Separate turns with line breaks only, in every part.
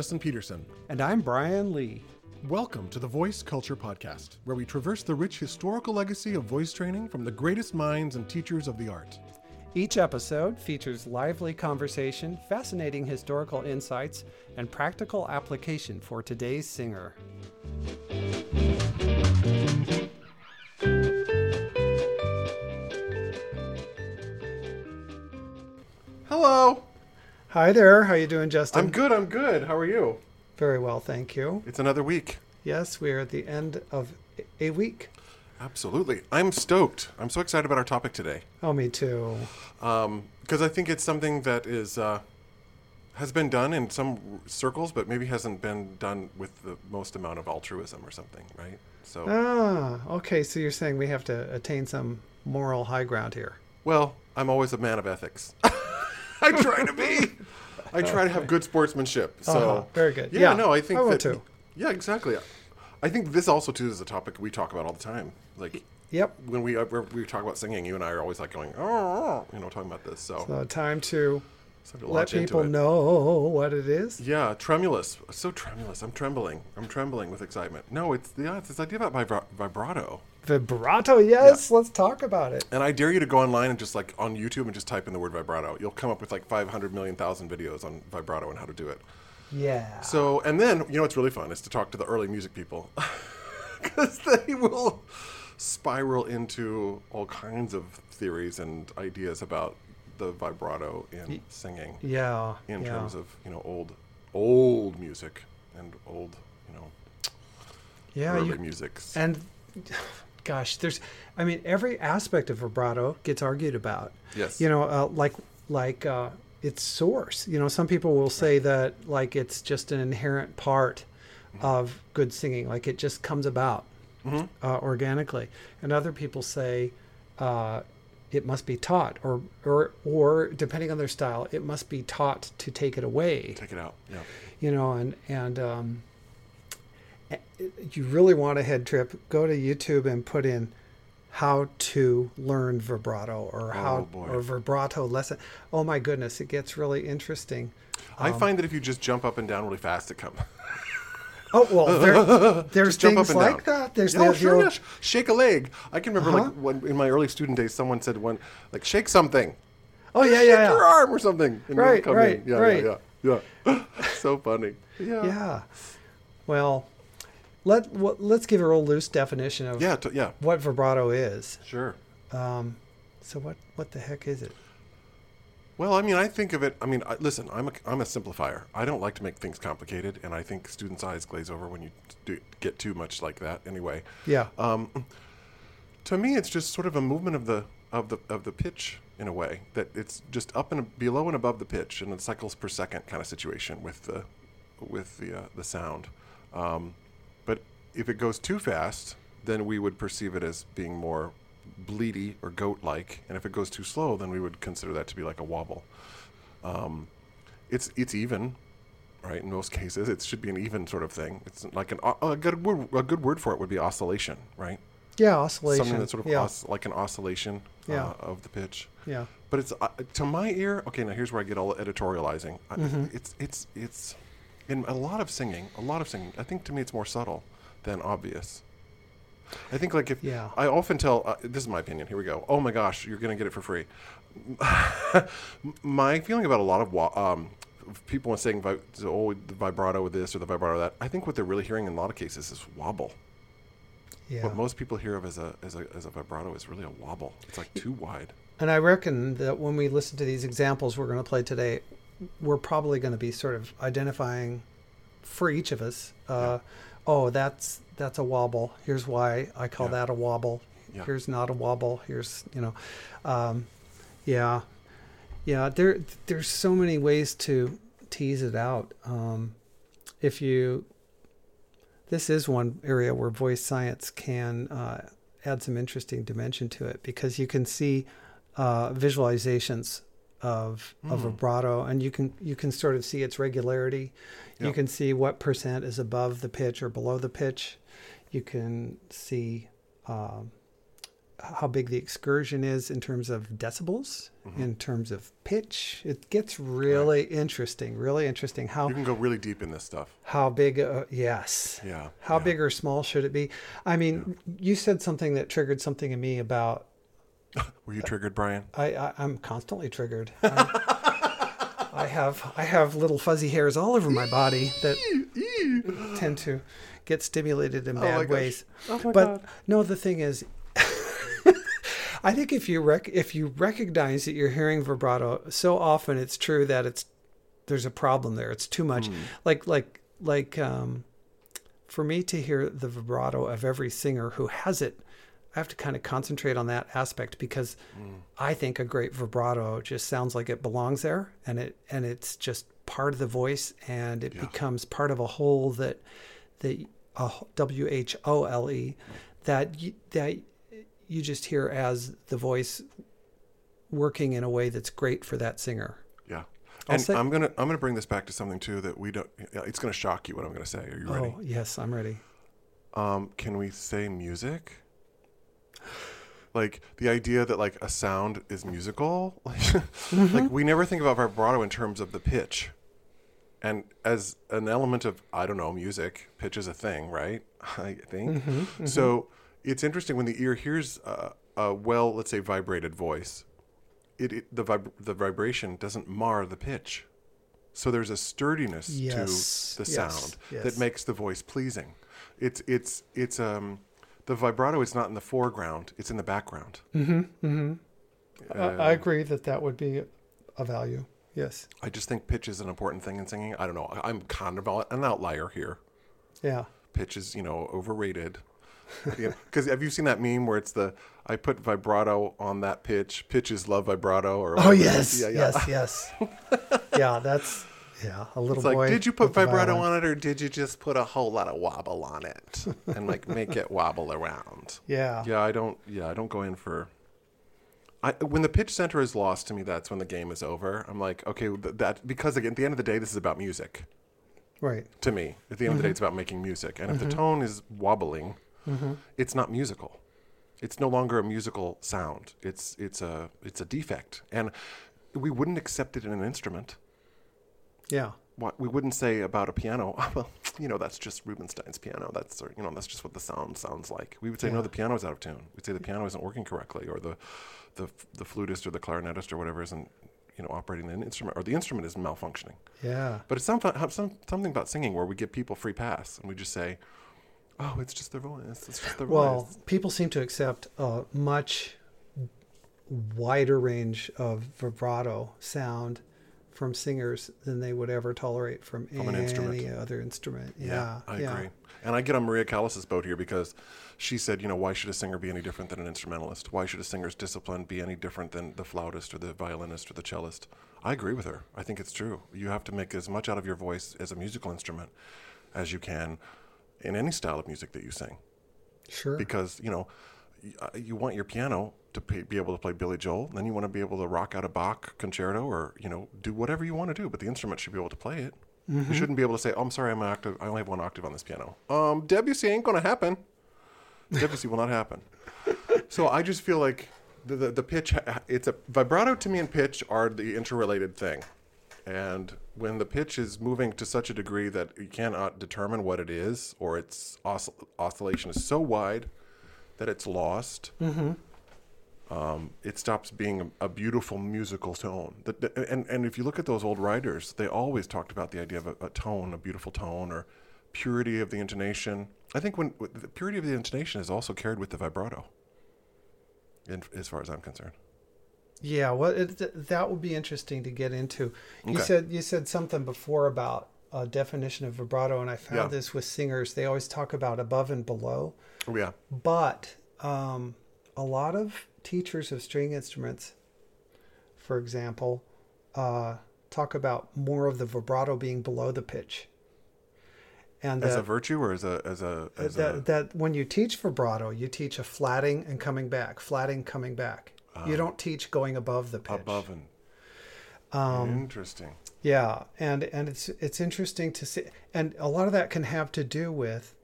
Justin Peterson.
And I'm Brian Lee.
Welcome to the Voice Culture Podcast, where we traverse the rich historical legacy of voice training from the greatest minds and teachers of the art.
Each episode features lively conversation, fascinating historical insights, and practical application for today's singer.
Hello.
Hi there. How you doing, Justin?
I'm good. I'm good. How are you?
Very well, thank you.
It's another week.
Yes, we are at the end of a week.
Absolutely. I'm stoked. I'm so excited about our topic today
Oh, me too.
because I think it's something that is uh, has been done in some circles, but maybe hasn't been done with the most amount of altruism or something, right? So,
Ah, okay. So you're saying we have to attain some moral high ground here.
well, I'm always a man of ethics. I try to be. I try to have good sportsmanship. So
Uh-huh. Very good.
Yeah,
Yeah,
no, I think
I
that.
too.
Yeah, exactly. I think this also too is a topic we talk about all the time. Like
Yep.
when we uh, we talk about singing, you and I are always like going, oh, you know, talking about this. So,
So time to
so to
let people know what it is.
Yeah, tremulous. So tremulous. I'm trembling. I'm trembling with excitement. No, it's yeah, it's this idea about vibra- vibrato.
Vibrato, yes. Let's talk about it.
And I dare you to go online and just like on YouTube and just type in the word vibrato. You'll come up with like 500 million thousand videos on vibrato and how to do it.
Yeah.
So, and then you know what's really fun is to talk to the early music people because they will spiral into all kinds of theories and ideas about the vibrato in singing
Yeah.
in
yeah.
terms of you know old old music and old you know
yeah,
early
you,
musics.
and gosh, there's, I mean, every aspect of vibrato gets argued about.
Yes.
You know, uh, like like uh, its source. You know, some people will say that like it's just an inherent part
Mm-hmm.
of good singing, like it just comes about
Mm-hmm.
uh, organically, and other people say. Uh, it must be taught, or, or, or depending on their style, it must be taught to take it away.
Take it out. Yeah.
you know and and um, you really want a head trip go to youtube and put in how to learn vibrato or how
Oh,
or vibrato lesson oh my goodness it gets really interesting
I find that if you just jump up and down really fast, it comes.
oh well there, there's
Just jump up
things like
down.
that there's
oh,
the,
sure,
the-
yeah, shake a leg. I can remember
Uh-huh.
like when in my early student days, someone said one like shake something.
oh yeah
shake
yeah
your arm or something. And
Right, right,
yeah,
right.
Yeah, yeah, yeah. so funny. Yeah.
yeah well let well, let's give a real loose definition of
Yeah. T- yeah.
what vibrato is
Sure.
um, so what what the heck is it
Well, I mean, I think of it. I mean, I, listen, I'm a, I'm a simplifier. I don't like to make things complicated, and I think students' eyes glaze over when you do, get too much like that. Anyway,
yeah
um, to me, it's just sort of a movement of the of the of the pitch in a way that it's just up and below and above the pitch, and it cycles per second kind of situation with the with the uh, the sound. Um, if it goes too fast, then we would perceive it as being more bleedy or goat-like, and if it goes too slow, then we would consider that to be like a wobble. Um, it's it's even, right? In most cases, it should be an even sort of thing. It's like an a good word, a good word for it would be oscillation, right?
yeah oscillation
Something that's sort of
yeah
os- like an oscillation
Yeah.
uh, of the pitch.
yeah
But it's uh, to my ear. Okay, now here's where I get all editorializing.
Mm-hmm.
It's it's it's in a lot of singing. A lot of singing. I think to me it's more subtle than obvious. I think like if
Yeah.
I often tell uh, this is my opinion. Here we go. Oh my gosh, you're gonna get it for free. my feeling about a lot of wa- um, people saying vi- oh the vibrato with this or the vibrato that, I think what they're really hearing in a lot of cases is wobble.
yeah
What most people hear of as a, as a as a vibrato is really a wobble. It's like too wide.
And I reckon that when we listen to these examples we're going to play today, we're probably going to be sort of identifying for each of us. Uh, Oh, that's that's a wobble. Here's why I call
Yeah.
that a wobble.
Yeah.
Here's not a wobble. Here's you know, um, yeah, yeah. There there's so many ways to tease it out. Um, if you, this is one area where voice science can uh, add some interesting dimension to it because you can see uh, visualizations of of vibrato, and you can you can sort of see its regularity. You can see what percent is above the pitch or below the pitch. You can see um, how big the excursion is in terms of decibels,
Mm-hmm.
in terms of pitch. It gets really interesting, really interesting. How
You can go really deep in this stuff.
how big? Uh, yes.
Yeah.
How
yeah.
big or small should it be? I mean, you said something that triggered something in me about
Were you triggered, Brian?
I, I I'm constantly triggered. I, I have I have little fuzzy hairs all over my body that tend to get stimulated in
my
bad
gosh.
ways.
Oh
but
God.
no, the thing is, I think if you rec- if you recognize that you're hearing vibrato so often, it's true that it's there's a problem there. It's too much. Like like like um, for me to hear the vibrato of every singer who has it, I have to kind of concentrate on that aspect because I think a great vibrato just sounds like it belongs there, and it and it's just part of the voice, and it
Yeah.
becomes part of a whole that that uh, W H O L E that you, that you just hear as the voice working in a way that's great for that singer.
Yeah. And
say-
I'm gonna I'm gonna bring this back to something too that we don't. It's gonna shock you what I'm gonna say. Are you ready?
Oh yes, I'm ready.
Um, can we say music? Like the idea that like a sound is musical, like,
Mm-hmm.
like we never think about vibrato in terms of the pitch, and as an element of I don't know music, pitch is a thing, right? I think
Mm-hmm,
so. It's interesting when the ear hears uh, a well, let's say, vibrated voice. It, it the vib- the vibration doesn't mar the pitch, so there's a sturdiness
Yes,
to the
yes,
sound
yes.
that makes the voice pleasing. It's it's it's um the vibrato is not in the foreground; it's in the background.
Mm-hmm.
Uh,
I agree that that would be a value. Yes.
I just think pitch is an important thing in singing. I don't know. I'm kind of an outlier here.
Yeah.
Pitch is you know overrated. Because have you seen that meme where it's the I put vibrato on that pitch. Pitches love vibrato. Or
Oh yes,
yeah, yeah.
yes, yes. yeah, that's yeah. A little
It's like,
boy.
did you put vibrato on it, or did you just put a whole lot of wobble on it and like make it wobble around?
Yeah.
Yeah, I don't. Yeah, I don't go in for. I when the pitch center is lost to me, that's when the game is over. I'm like, okay, that because again, at the end of the day, this is about music.
Right.
To me, at the end of the day, mm-hmm. it's about making music, and if the mm-hmm. tone is wobbling, mm-hmm. it's not musical. It's no longer a musical sound. It's it's a it's a defect, and we wouldn't accept it in an instrument.
Yeah.
What we wouldn't say about a piano, "Oh, well, you know, that's just Rubinstein's piano. That's or, you know, that's just what the sound sounds like. We would say, no,
Yeah.
the piano's out of tune. We'd say the piano isn't working correctly, or the, the the flutist or the clarinetist or whatever isn't, you know, operating the instrument, or the instrument is malfunctioning.
Yeah.
But it's some, some something about singing where we give people free pass and we just say, oh, it's just their voice. It's just their
Well,
voice.
people seem to accept a much wider range of vibrato sound from singers than they would ever tolerate from,
From an
any
instrument.
other instrument. Yeah.
I agree. And I get on Maria Callas's boat here because she said, you know, why should a singer be any different than an instrumentalist? Why should a singer's discipline be any different than the flautist or the violinist or the cellist? I agree with her. I think it's true. You have to make as much out of your voice as a musical instrument as you can in any style of music that you sing.
Sure.
Because, you know, uh, you want your piano to p- be able to play Billy Joel, then you want to be able to rock out a Bach concerto or, you know, do whatever you want to do, but the instrument should be able to play it. You shouldn't be able to say, "Oh, I'm sorry, I'm an octave. I only have one octave on this piano." Um, Debussy ain't gonna happen. Debussy will not happen. So I just feel like the the, the pitch. It's a vibrato to me and pitch are the interrelated thing, and when the pitch is moving to such a degree that you cannot determine what it is, or its oscill- oscillation is so wide that it's lost. Um, it stops being a, a beautiful musical tone. The, the- and, and if you look at those old writers, they always talked about the idea of a, a tone, a beautiful tone, or purity of the intonation. I think when the purity of the intonation is also carried with the vibrato, in, as far as I'm concerned.
Yeah, well, it, th- that would be interesting to get into. You
Okay.
said you said something before about a definition of vibrato, and I found
Yeah.
this with singers. They always talk about above and below,
Oh yeah,
but um, a lot of teachers of string instruments, for example, uh, talk about more of the vibrato being below the pitch, and
as a virtue or as a as a as
that,
a
that when you teach vibrato, you teach a flatting and coming back, flatting, coming back. you don't teach going above the pitch.
Ah. above and
Um,
interesting.
Yeah, and and it's it's interesting to see, and a lot of that can have to do with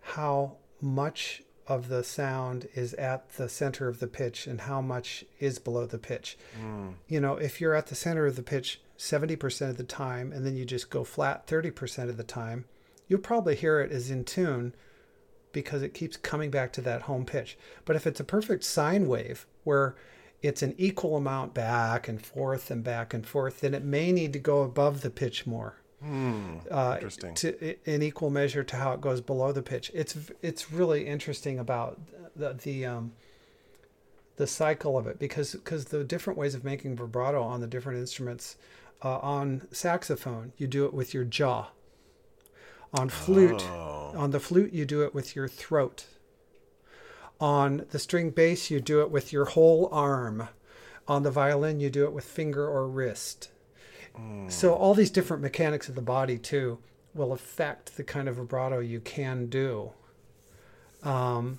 how much of the sound is at the center of the pitch and how much is below the pitch.
Mm.
You know, if you're at the center of the pitch 70% of the time and then you just go flat 30% of the time, you'll probably hear it as in tune because it keeps coming back to that home pitch. But if it's a perfect sine wave where it's an equal amount back and forth and back and forth, then it may need to go above the pitch more.
Hmm.
Uh,
Interesting.
To in equal measure to how it goes below the pitch. It's it's really interesting about the the um, the cycle of it because because the different ways of making vibrato on the different instruments. Uh, on saxophone, you do it with your jaw. On flute,
Oh.
on the flute, you do it with your throat. On the string bass, you do it with your whole arm. On the violin, you do it with finger or wrist. So all these different mechanics of the body too will affect the kind of vibrato you can do. Um,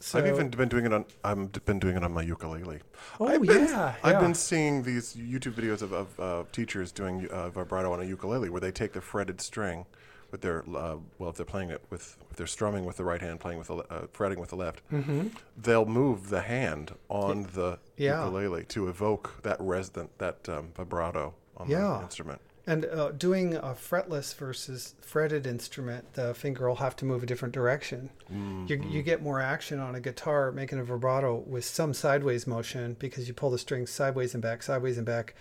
so,
I've even been doing it on. I've been doing it on my ukulele.
oh
I've been,
yeah,
I've
yeah.
been seeing these YouTube videos of, of uh, teachers doing uh, vibrato on a ukulele, where they take the fretted string with their uh, well, if they're playing it with, if they're strumming with the right hand, playing with the uh, fretting with the left,
Mhm.
they'll move the hand on the
Yeah.
ukulele to evoke that resonant, that um, vibrato on
Yeah.
the instrument.
And uh, doing a fretless versus fretted instrument, the finger will have to move a different direction. You, you get more action on a guitar making a vibrato with some sideways motion because you pull the strings sideways and back, sideways and back.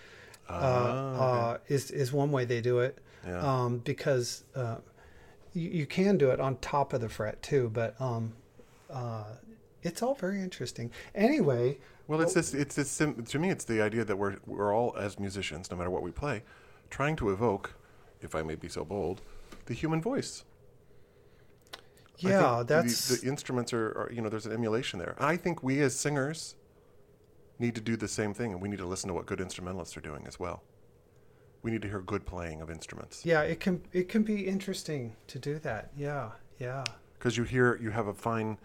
Uh,
Ah,
uh, is is one way they do it.
Yeah.
Um, because uh, you, you can do it on top of the fret too, but um, uh, it's all very interesting. Anyway,
Well, it's this. It's this. Sim- to me, it's the idea that we're we're all as musicians, no matter what we play, trying to evoke, if I may be so bold, the human voice. I
yeah,
think
that's
the, the instruments are, are. You know, there's an emulation there. I think we as singers need to do the same thing, and we need to listen to what good instrumentalists are doing as well. We need to hear good playing of instruments
yeah. It can it can be interesting to do that. Yeah, yeah.
because you hear you have a fine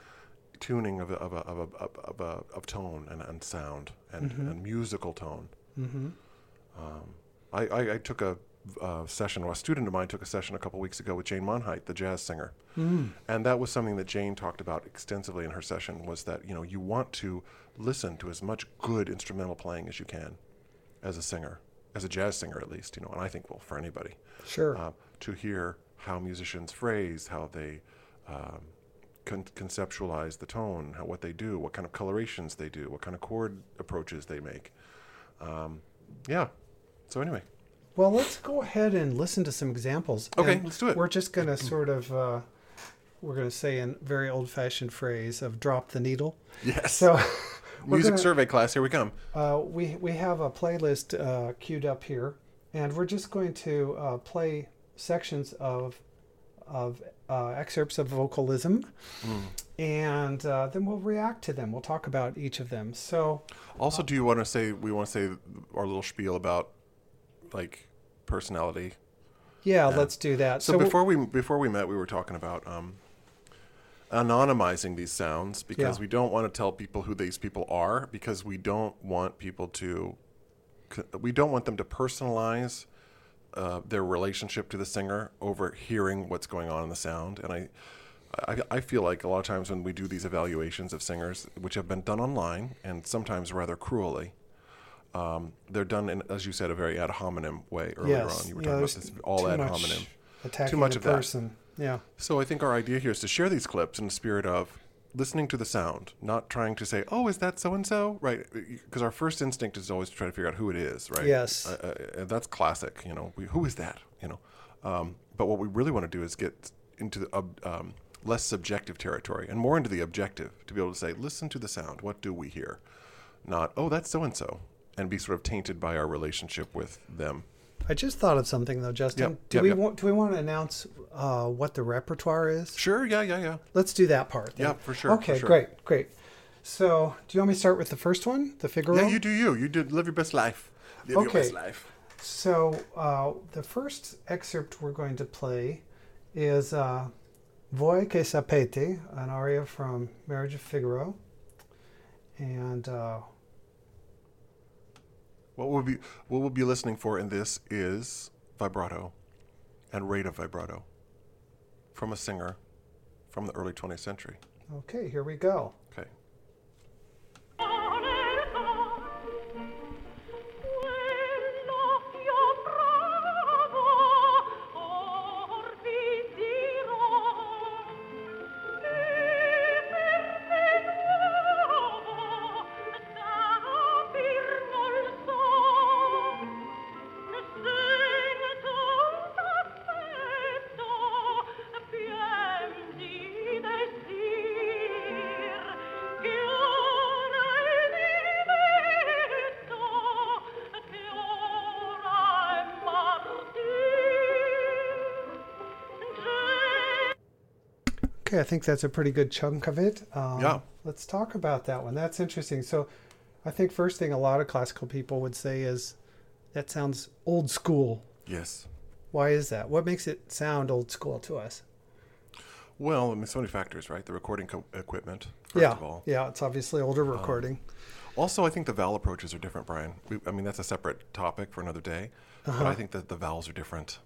tuning of a, of a, of a, of a, of, a, of tone and, and sound and, and musical tone.
Mm-hmm.
Um, I, I, I took a uh, session, or a student of mine took a session a couple weeks ago with Jane Monheit, the jazz singer,
Mm.
and that was something that Jane talked about extensively in her session. Was that you know you want to listen to as much good instrumental playing as you can, as a singer, as a jazz singer at least, you know, and I think well for anybody,
Sure.
uh, to hear how musicians phrase, how they um, con- conceptualize the tone, how what they do, what kind of colorations they do, what kind of chord approaches they make. Um, yeah. So anyway.
Well, let's go ahead and listen to some examples.
Okay,
And
let's do it.
We're just going to sort of, uh, we're going to say in very old-fashioned phrase of "drop the needle."
Yes.
So,
Music
gonna-
survey class, here we come.
uh, we we have a playlist uh, queued up here, and we're just going to uh, play sections of of uh, excerpts of vocalism, and uh, then we'll react to them. We'll talk about each of them. So,
Also, do you want to say we want to say our little spiel about like personality?
yeah,
Yeah.
let's do that.
So,
we'll-
before we before we met, we were talking about um, anonymizing these sounds because
Yeah.
we don't want to tell people who these people are because we don't want people to we don't want them to personalize uh, their relationship to the singer over hearing what's going on in the sound. And I, I, I feel like a lot of times when we do these evaluations of singers, which have been done online and sometimes rather cruelly, um, they're done in, as you said, a very ad hominem way earlier
yes,
on. You were
yeah,
talking about this all ad hominem.
attacking
much of that.
person. Yeah.
So I think our idea here is to share these clips in the spirit of listening to the sound, not trying to say, "Oh, is that so and so?" Right? Because our first instinct is always to try to figure out who it is, right?
Yes.
Uh, uh, that's classic. You know, we, who is that? You know. Um, but what we really want to do is get into the um, less subjective territory and more into the objective to be able to say, "Listen to the sound. What do we hear?" Not, "Oh, that's so and so," and be sort of tainted by our relationship with them.
I just thought of something though, Justin.
Yep,
do
yep,
we
yep.
want do we want to announce uh, what the repertoire is?
Sure. Yeah. Yeah. Yeah.
Let's do that part. then.
Yeah, for sure, for
Okay,
sure.
great, great. So, do you want me to start with the first one, the Figaro?
Yeah. You do you. You do live your best life. Live your best life.
So, uh, the first excerpt we're going to play is uh, Voi che sapete, an aria from Marriage of Figaro. And uh,
What we'll be what we'll be listening for in this is vibrato and rate of vibrato from a singer from the early 20th century.
Okay, here we go. I think that's a pretty good chunk of it. Um,
Yeah.
Let's talk about that one. That's interesting. So, I think first thing a lot of classical people would say is that sounds old school.
Yes.
Why is that? What makes it sound old school to us?
Well, I mean, so many factors, right? The recording co- equipment, first
yeah,
of all. Um,
yeah, it's obviously older recording.
Also, I think the vowel approaches are different, Brian. We, I mean, that's a separate topic for another day. But
Uh-huh.
I think that the vowels are different.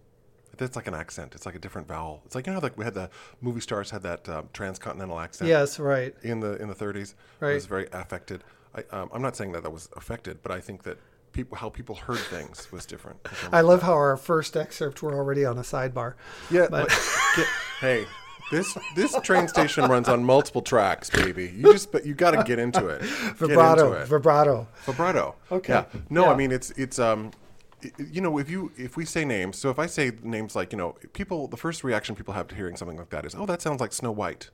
It's like an accent. It's like a different vowel. It's like you know, how, like we had the movie stars had that um, transcontinental accent.
yes, right.
In the in the 30s,
Right.
it was very affected. I, um, I'm not saying that that was affected, but I think that people how people heard things was different.
I love
that.
how our first excerpt we're already on a sidebar.
Yeah,
but-
but get, hey, this this train station runs on multiple tracks, baby. You just but you got to get into it. Get
Vibrato,
into it.
vibrato.
vibrato.
Okay.
Yeah. No,
Yeah.
I mean it's it's um, you know, if you if we say names, so if I say names like you know, people, the first reaction people have to hearing something like that is, oh, that sounds like Snow White,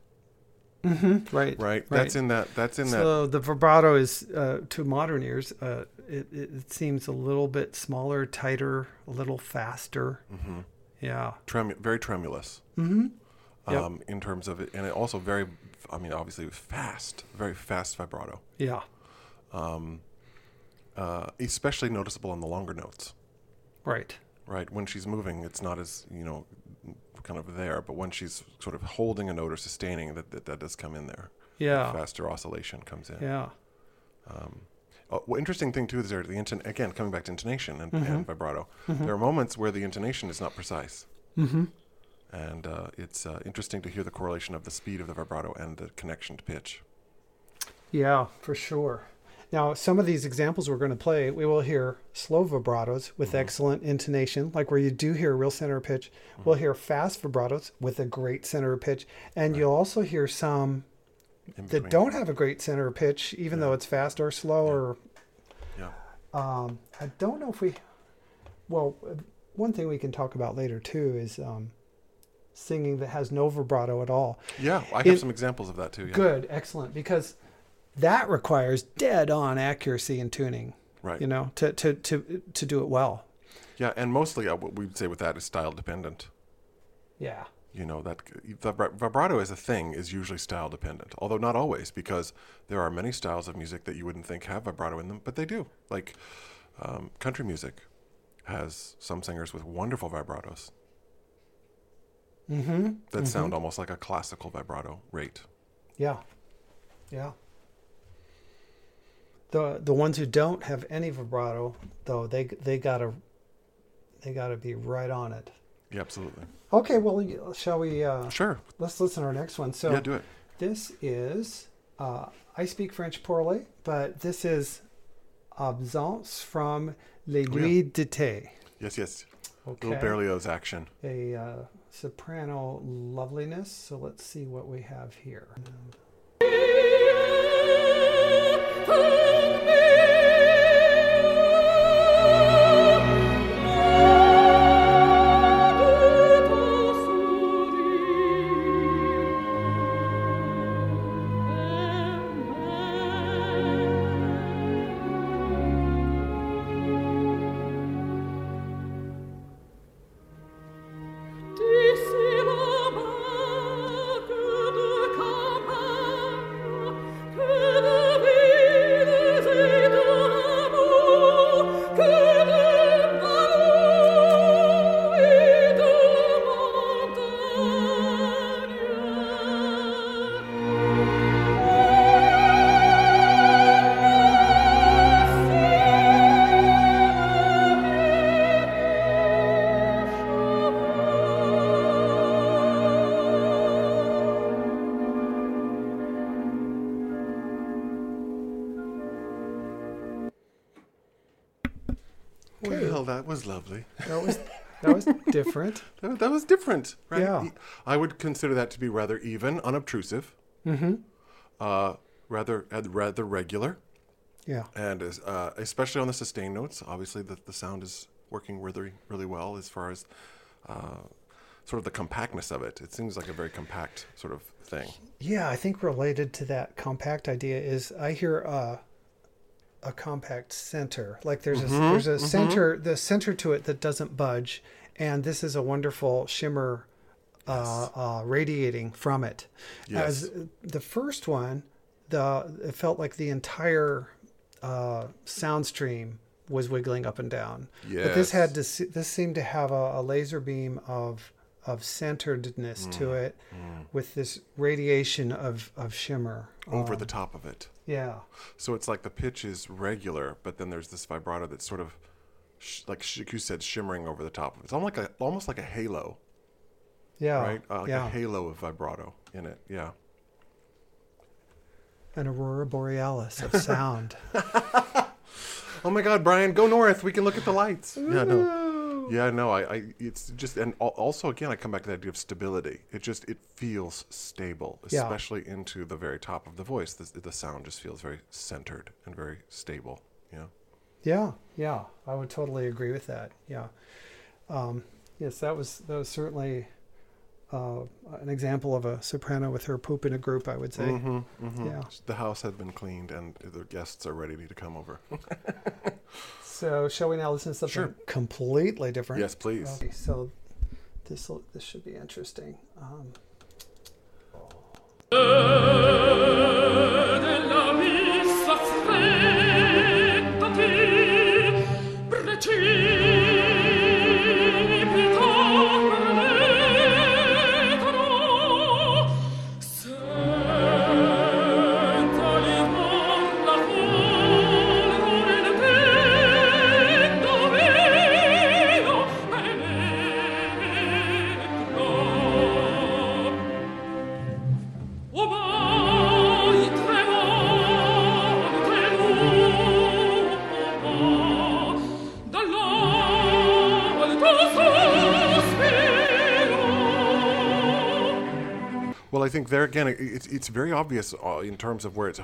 Right.
right? That's in that. That's in that.
So the vibrato is, uh, to modern ears, uh, it, it, seems a little bit smaller, tighter, a little faster.
Mm-hmm.
Yeah.
Tremu- very tremulous.
Mm-hmm. Yep.
Um, in terms of it, and it also very, I mean, obviously fast, very fast vibrato.
Yeah.
Uh, especially noticeable on the longer notes.
Right.
right? When she's moving, it's not as you know, kind of there. But when she's sort of holding a note or sustaining, that that, that does come in there.
Yeah.
Faster oscillation comes in.
Yeah.
Oh, well, interesting thing too is there the inton again coming back to intonation and,
Mm-hmm.
and vibrato. There are moments where the intonation is not precise,
Mm-hmm.
and uh, it's uh, interesting to hear the correlation of the speed of the vibrato and the connection to pitch.
Yeah, for sure. Now, some of these examples we're going to play, we will hear slow vibratos with excellent intonation, like where you do hear a real center pitch. We'll hear fast vibratos with a great center pitch. And you'll also hear some that don't have a great center pitch, even though it's fast or slow or
Yeah.
Um, I don't know if we. Well, one thing we can talk about later too is um, singing that has no vibrato at all.
Yeah, I have
In-
some examples of that too. Yeah.
Good, excellent, because that requires dead-on accuracy and tuning.
Right.
You know, to to to to do it well.
Yeah, and mostly uh, what we'd say with that is style dependent.
Yeah.
you know that vibra- vibrato as a thing is usually style dependent although not always because there are many styles of music that you wouldn't think have vibrato in them but they do like um, country music has some singers with wonderful vibratos
Mm-hmm.
that sound almost like a classical vibrato rate
Yeah. Yeah. The the ones who don't have any vibrato, though, they they gotta they gotta be right on it.
yeah absolutely
Okay, well, shall we? Uh,
sure
let's listen to our next one. So
yeah do it
this is uh, I speak French poorly, but this is Absence from Les
Oh, yeah.
D'été.
yes yes
Okay.
little berlioz action
A uh, soprano loveliness. So let's see what we have here.
Queen. Lovely.
That was that was different.
That, that was different, right?
Yeah.
I would consider that to be rather even, unobtrusive,
Mm-hmm.
uh, rather rather regular,
Yeah.
and uh, especially on the sustained notes. Obviously, the, the sound is working really really well as far as uh, sort of the compactness of it. It seems like a very compact sort of thing.
Yeah, I think related to that compact idea is I hear uh, a compact center. Like there's a there's a center, the center to it that doesn't budge, and this is a wonderful shimmer uh, uh, radiating from it.
Yes.
As the first one, the it felt like the entire uh, sound stream was wiggling up and down. Yes. But this had
Yes.
to this seemed to have a, a laser beam of of centeredness
Mm.
to it with this radiation of, of shimmer
over
Um,
the top of it.
Yeah
So it's like the pitch is regular, but then there's this vibrato that's sort of, sh- like sh- you said, shimmering over the top of it. It's almost like a, almost like a halo,
yeah
right? Uh, like
yeah
a halo of vibrato in it. Yeah.
an aurora borealis of sound
Oh my God, Brian, go north. We can look at the lights. Yeah, no. Yeah, no. I, I, it's just, and also again, I come back to the idea of stability. It just, it feels stable,
Yeah.
especially into the very top of the voice. The, the sound just feels very centered and very stable. Yeah.
yeah yeah i would totally agree with that yeah um, yes that was that was certainly uh, an example of a soprano with her poop in a group i would say
Mm-hmm, mm-hmm.
Yeah.
The house had been cleaned and the guests are ready to come over.
so shall we now listen to something
Sure.
completely different
yes, please.
Okay, so this this should be interesting. Um,
very obvious uh, in terms of where it's,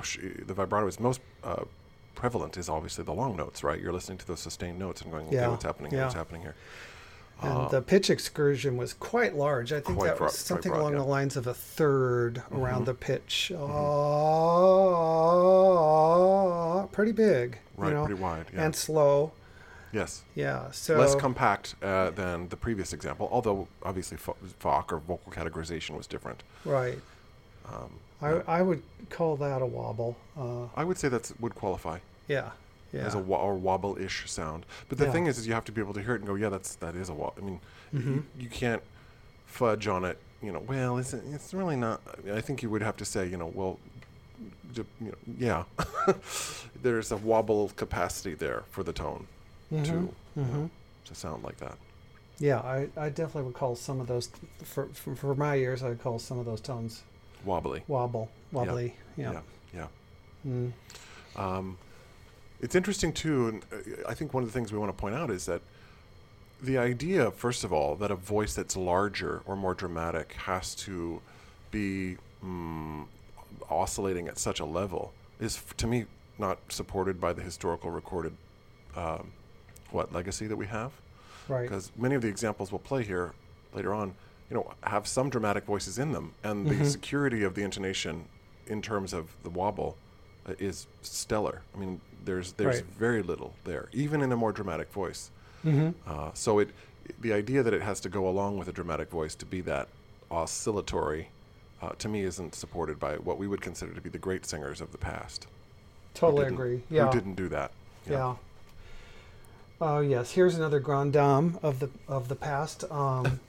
the vibrato is most uh, prevalent is obviously the long notes, right? You're listening to those sustained notes and going, okay,
Yeah,
what's happening here?
yeah.
What's happening here?
and the pitch excursion was quite large. I think that
broad-
was something
broad,
along
yeah. Mm-hmm.
the lines of a third around the pitch. Ah, pretty big,
Right,
you know,
pretty wide, yeah.
and slow.
Yes.
Yeah, so
Less compact uh, than the previous example, although obviously fo- Fock or vocal categorization was different.
right.
Um,
I I would call that a wobble. Uh,
I would say that would qualify
yeah, yeah,
as a wa- or wobble-ish sound. But the
Yeah.
thing is, is you have to be able to hear it and go, yeah, that's that is a wobble. I mean,
Mm-hmm.
you, you can't fudge on it. You know, well, it's it's really not. I, mean, I think you would have to say, you know, well, you know, yeah, there's a wobble capacity there for the tone to you know, to sound like that.
yeah. I, I definitely would call some of those for, for for my ears. I would call some of those tones
Wobbly.
wobble, wobbly. Yeah.
Yeah. Yeah.
Mm.
Um, it's interesting too, and uh, I think one of the things we want to point out is that the idea, first of all, that a voice that's larger or more dramatic has to be mm, oscillating at such a level is, f- to me, not supported by the historical recorded um, what legacy that we have.
Right.
Because many of the examples we'll play here later on, you know, have some dramatic voices in them, and the security of the intonation in terms of the wobble uh, is stellar. I mean, there's there's
Right.
very little there, even in a more dramatic voice.
Mm-hmm.
Uh, so it, the idea that it has to go along with a dramatic voice to be that oscillatory, uh, to me, isn't supported by what we would consider to be the great singers of the past.
Totally agree. Yeah.
Who didn't do that?
Yeah. Oh yes, here's another grand dame of the of the past. Um,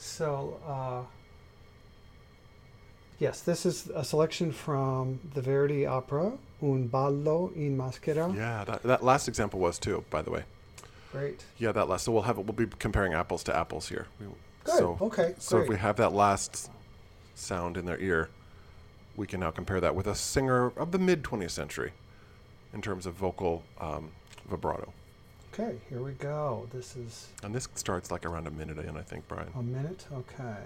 so uh, yes, this is a selection from the Verdi opera Un ballo in maschera.
Yeah, that, that last example was too, by the way.
Great.
Yeah, that last. So we'll have we'll be comparing apples to apples here. We-
Good,
So,
okay,
So if we have that last sound in their ear, we can now compare that with a singer of the mid 20th century, in terms of vocal um, vibrato.
Okay, here we go. This is
And this starts like around a minute in, I think, Brian.
a minute. Okay,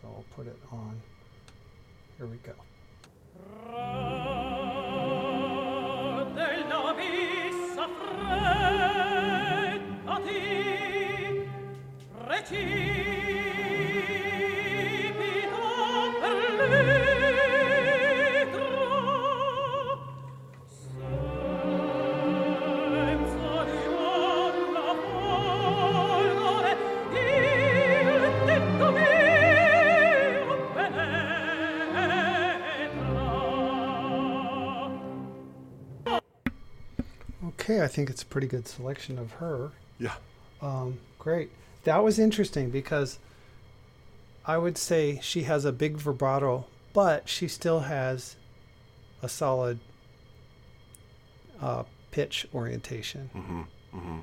so I'll put it on. Here we go. Okay, I think it's a pretty good selection of her.
Yeah.
Um, great. That was interesting because I would say she has a big vibrato, but she still has a solid uh, pitch orientation.
Mm-hmm. Mm-hmm.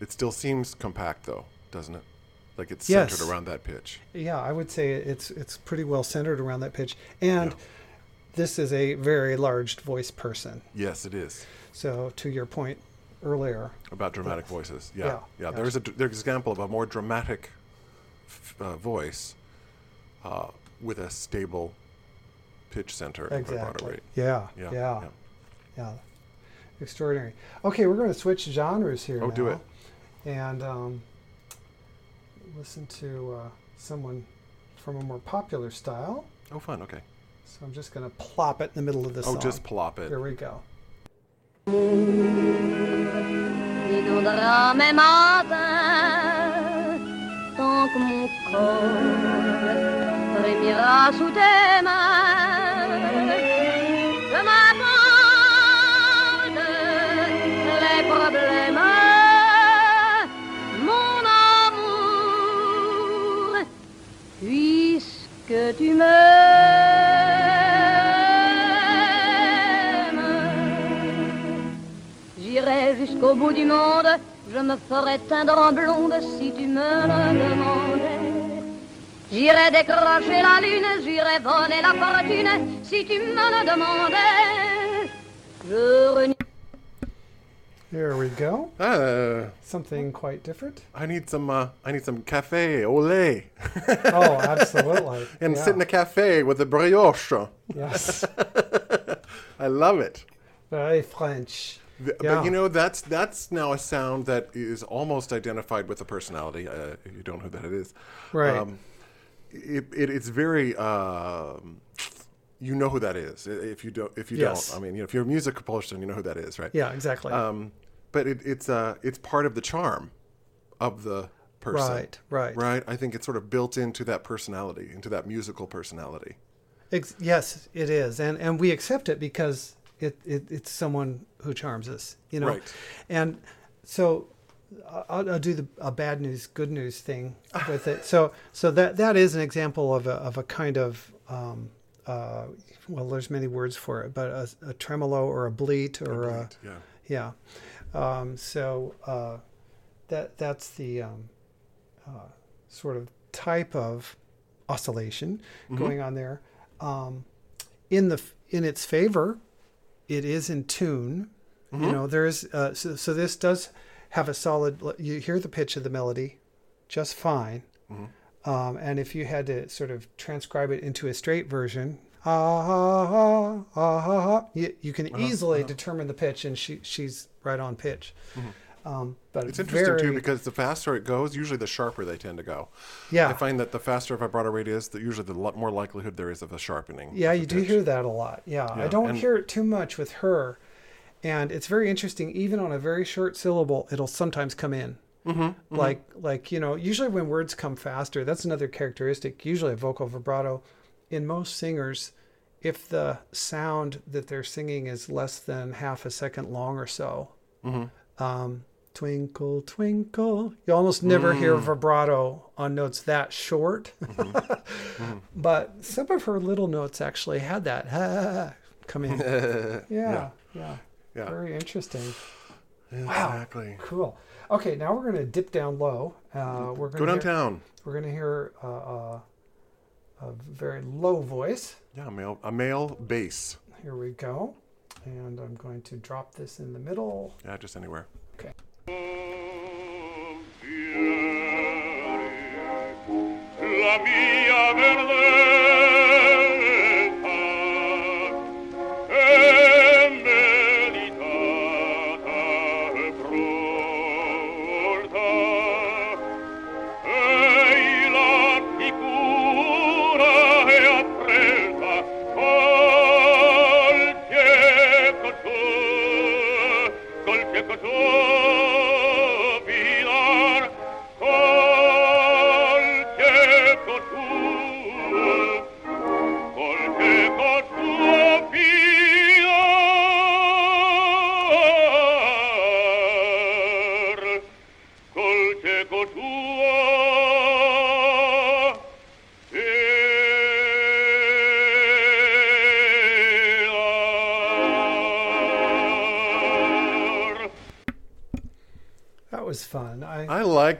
It still seems compact, though, doesn't it? Like it's
Yes.
centered around that pitch.
Yeah, I would say it's it's pretty well centered around that pitch, and
Yeah.
This is a very large voice person.
Yes, it is.
So to your point earlier,
About dramatic voices. Yeah.
Yeah,
Yeah.
yeah.
There's a there's an example of a more dramatic f- uh, voice uh, with a stable pitch center and vibrato rate.
Yeah,
Yeah.
yeah, yeah, extraordinary. Okay, we're going to switch genres here.
Oh, do it.
And um, listen to uh, someone from a more popular style.
Oh, fun. Okay.
So I'm just going to plop it in the middle of the
Oh,
song.
just plop it.
Here we go.
inondera mes matins tant que mon corps frémira sous tes mains. Je m'apporte les problèmes, mon amour, puisque tu m'aimes. Jusqu'au bout du monde, je me ferai teindre en blonde si tu me le demandais. J'irai décrocher la lune, j'irai voler la fortune si tu me le demandais. Je renie
There we go.
Uh,
Something quite different.
I need some. Uh, I need some cafe au lait,
Oh, absolutely.
and
yeah.
sit in a cafe with a brioche.
Yes.
I love it.
Very French.
Th-
Yeah.
But you know that's that's now a sound that is almost identified with a personality. Uh, if you don't know who that is,
Right.
it, it, it's very. Um, you know who that is. If you don't, if you
Yes.
don't, I mean, you know, if you're a music person, you know who that is, right?
Yeah, exactly.
Um, but it, it's uh, it's part of the charm of the person.
Right, right.
Right. I think it's sort of built into that personality, into that musical personality.
Ex- yes, it is, and and we accept it because it, it it's someone who charms us, you know.
Right.
And so I'll, I'll do the a bad news, good news thing with it. So so that that is an example of a of a kind of um, uh, well, there's many words for it, but a, a tremolo or a bleat or a,
Right, yeah.
yeah. Um, so uh, that that's the um, uh, sort of type of oscillation going on there. Um, in the in its favor, it is in tune. You know, there is uh, so, so this does have a solid. You hear the pitch of the melody, just fine. Um, and if you had to sort of transcribe it into a straight version, ah, ah, ah, ah, ah, ah, you, you can easily determine the pitch, and she she's right on pitch. Um, but
It's interesting too because the faster it goes, usually the sharper they tend to go.
yeah,
I find that the faster a vibrato rate is, the usually the more likelihood there is of a sharpening.
Yeah, you do
pitch.
hear that a lot. Yeah, I don't
and-
hear it too much with her, and it's very interesting. Even on a very short syllable, it'll sometimes come in. Mm-hmm, Like, like you know, usually when words come faster, that's another characteristic. Usually, a vocal vibrato. In most singers, if the sound that they're singing is less than half a second long or so,
Mm-hmm.
um, twinkle twinkle, you almost never hear
Mm.
vibrato on notes that short.
Mm-hmm.
But some of her little notes actually had that ah, come in. yeah, yeah,
Yeah.
Very interesting.
Exactly.
Cool. Okay, now we're going to dip down low. Uh, we're going to
downtown.
we're going to hear uh, uh, a very low voice.
Yeah, a male, a male bass.
Here we go. And I'm going to drop this in the middle.
Yeah, just anywhere.
Okay.
La mia verdezza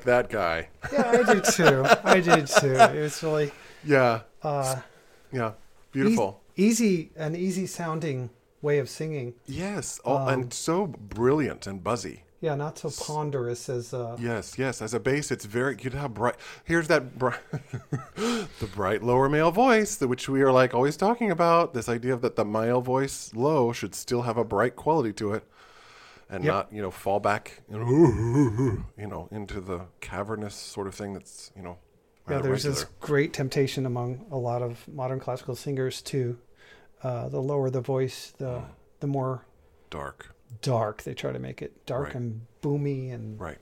like that guy.
yeah, I do too. I do too. It was really
Yeah,
uh,
yeah, beautiful.
easy, an easy sounding way of singing.
Yes, oh,
Um,
and so brilliant and buzzy.
Yeah, not so ponderous as uh,
Yes, yes. As a bass, it's very. You know how bright. Here's that bright, the bright lower male voice, which we are like always talking about. This idea of that the male voice low should still have a bright quality to it, and
Yep.
not you know fall back, you know, into the cavernous sort of thing that's you know.
Yeah, there's this great temptation among a lot of modern classical singers to uh, the lower the voice, the
Mm.
the more
dark.
dark they try to make it dark
Right.
and boomy and
Right.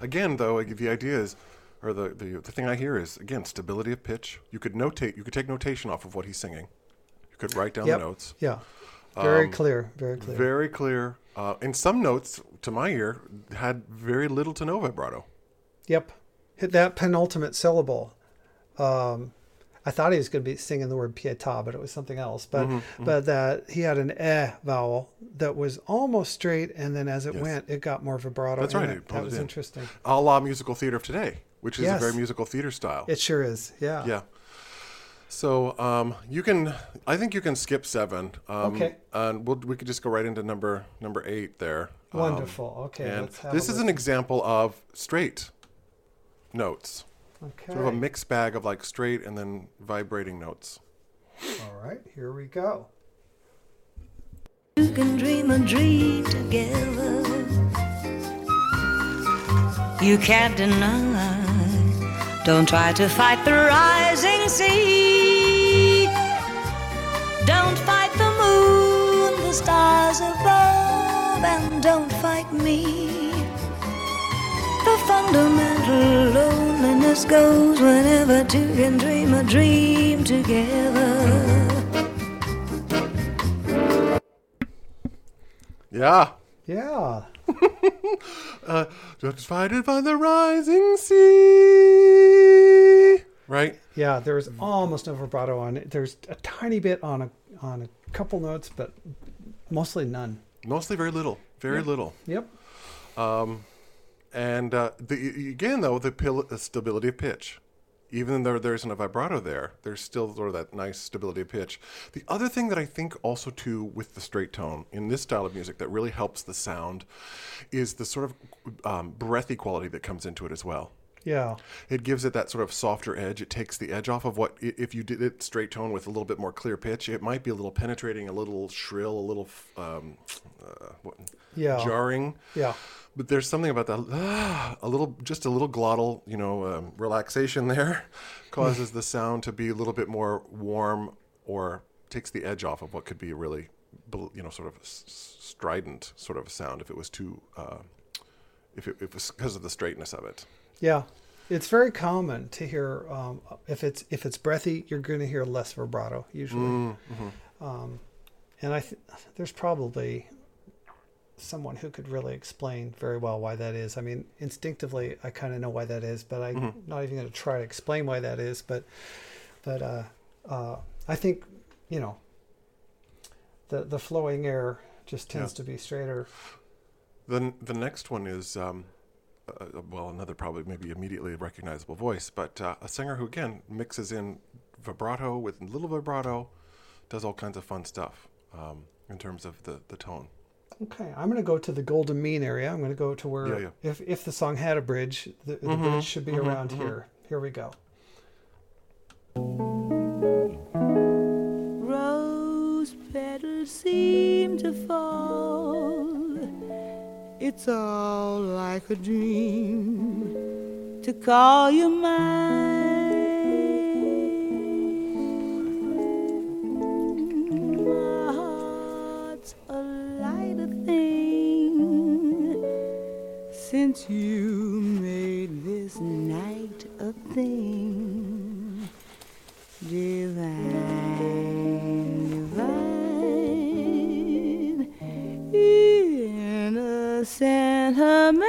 Again, though, like, the idea is, or the, the the thing I hear is again stability of pitch. You could notate. You could take notation off of what he's singing. You could write down
Yep.
the notes.
yeah, very
Um,
clear, very clear.
Very clear. Uh, and some notes, to my ear, had very little to no vibrato.
Yep, hit that penultimate syllable. Um, I thought he was going to be singing the word pietà, but it was something else. But
Mm-hmm,
but that he had an eh vowel that was almost straight, and then as it
Yes.
went, it got more vibrato.
That's right,
it.
it
That
it
was
in.
interesting.
A la musical theater of today, which is
Yes.
a very musical theater style.
It sure is. Yeah.
yeah. So um, you can, I think you can skip seven. Um,
Okay.
And we'll, we could just go right into number number eight there. Um,
Wonderful. Okay,
And
let's have
this is an example of straight notes.
Okay.
Sort of a mixed bag of like straight and then vibrating notes.
All right, here we go.
You can dream a dream together. You can't deny. Don't try to fight the rising sea. Don't fight the moon, the stars above, and don't fight me. The fundamental loneliness goes whenever two can dream a dream together.
Yeah.
Yeah.
Uh, just fighted by the rising sea. Right?
Yeah, there's almost no vibrato on it. There's a tiny bit on a on a couple notes, but mostly none.
Mostly very little. Very little.
Yep.
And uh, the, again, though, the, pil- the stability of pitch. Even though there isn't a vibrato there, there's still sort of that nice stability of pitch. The other thing that I think also too with the straight tone in this style of music that really helps the sound is the sort of um, breathy quality that comes into it as well.
Yeah.
It gives it that sort of softer edge. It takes the edge off of what if you did it straight tone with a little bit more clear pitch. It might be a little penetrating, a little shrill, a little um, uh, what,
Yeah.
jarring.
Yeah.
But there's something about that ah, a little, just a little glottal, you know, um, relaxation there, causes the sound to be a little bit more warm, or takes the edge off of what could be a really, you know, sort of strident sort of sound if it was too, uh, if it, if it was because of the straightness of it.
Yeah. It's very common to hear um, if it's if it's breathy, you're going to hear less vibrato usually. Um, and I th- there's probably someone who could really explain very well why that is. I mean, instinctively, I kind of know why that is, but I'm not even going to try to explain why that is. But but uh, uh, I think you know the the flowing air just tends
Yeah.
to be straighter.
Then the next one is, um, uh, well, another probably maybe immediately recognizable voice, but uh, a singer who again mixes in vibrato with little vibrato, does all kinds of fun stuff um, in terms of the the tone.
Okay, I'm going to go to the golden mean area. I'm going to go to where
Yeah, yeah.
if if the song had a bridge, the, the bridge should be around here. Here we go.
Rose petals seem to fall. It's all like a dream. To call you mine. My heart's a lighter thing. Since you made this night a thing. Divine, sentimental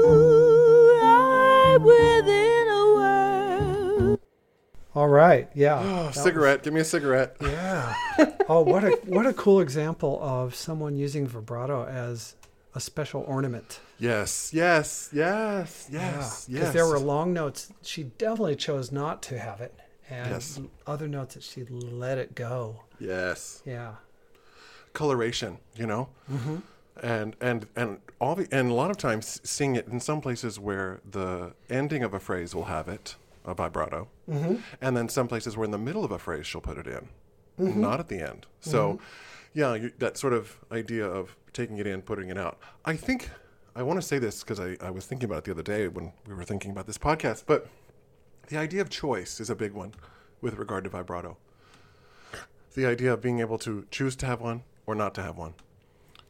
mood, I'm within a world.
All right, yeah.
Oh,
that
cigarette. Give me a cigarette.
yeah. oh, what a what a cool example of someone using vibrato as a special ornament.
Yes, yes, yes, yes,
Because
yes.
there were long notes she definitely chose not to have it, and
Yes.
other notes that she let it go.
Yes.
Yeah.
coloration, you know, mm-hmm. and and and all the and a lot of times seeing it in some places where the ending of a phrase will have it a vibrato, mm-hmm. and then some places where in the middle of a phrase she'll put it in, not at the end. So, yeah, you, that sort of idea of taking it in, putting it out. I think I want to say this because I, I was thinking about it the other day when we were thinking about this podcast, but the idea of choice is a big one with regard to vibrato the idea of being able to choose to have one or not to have one,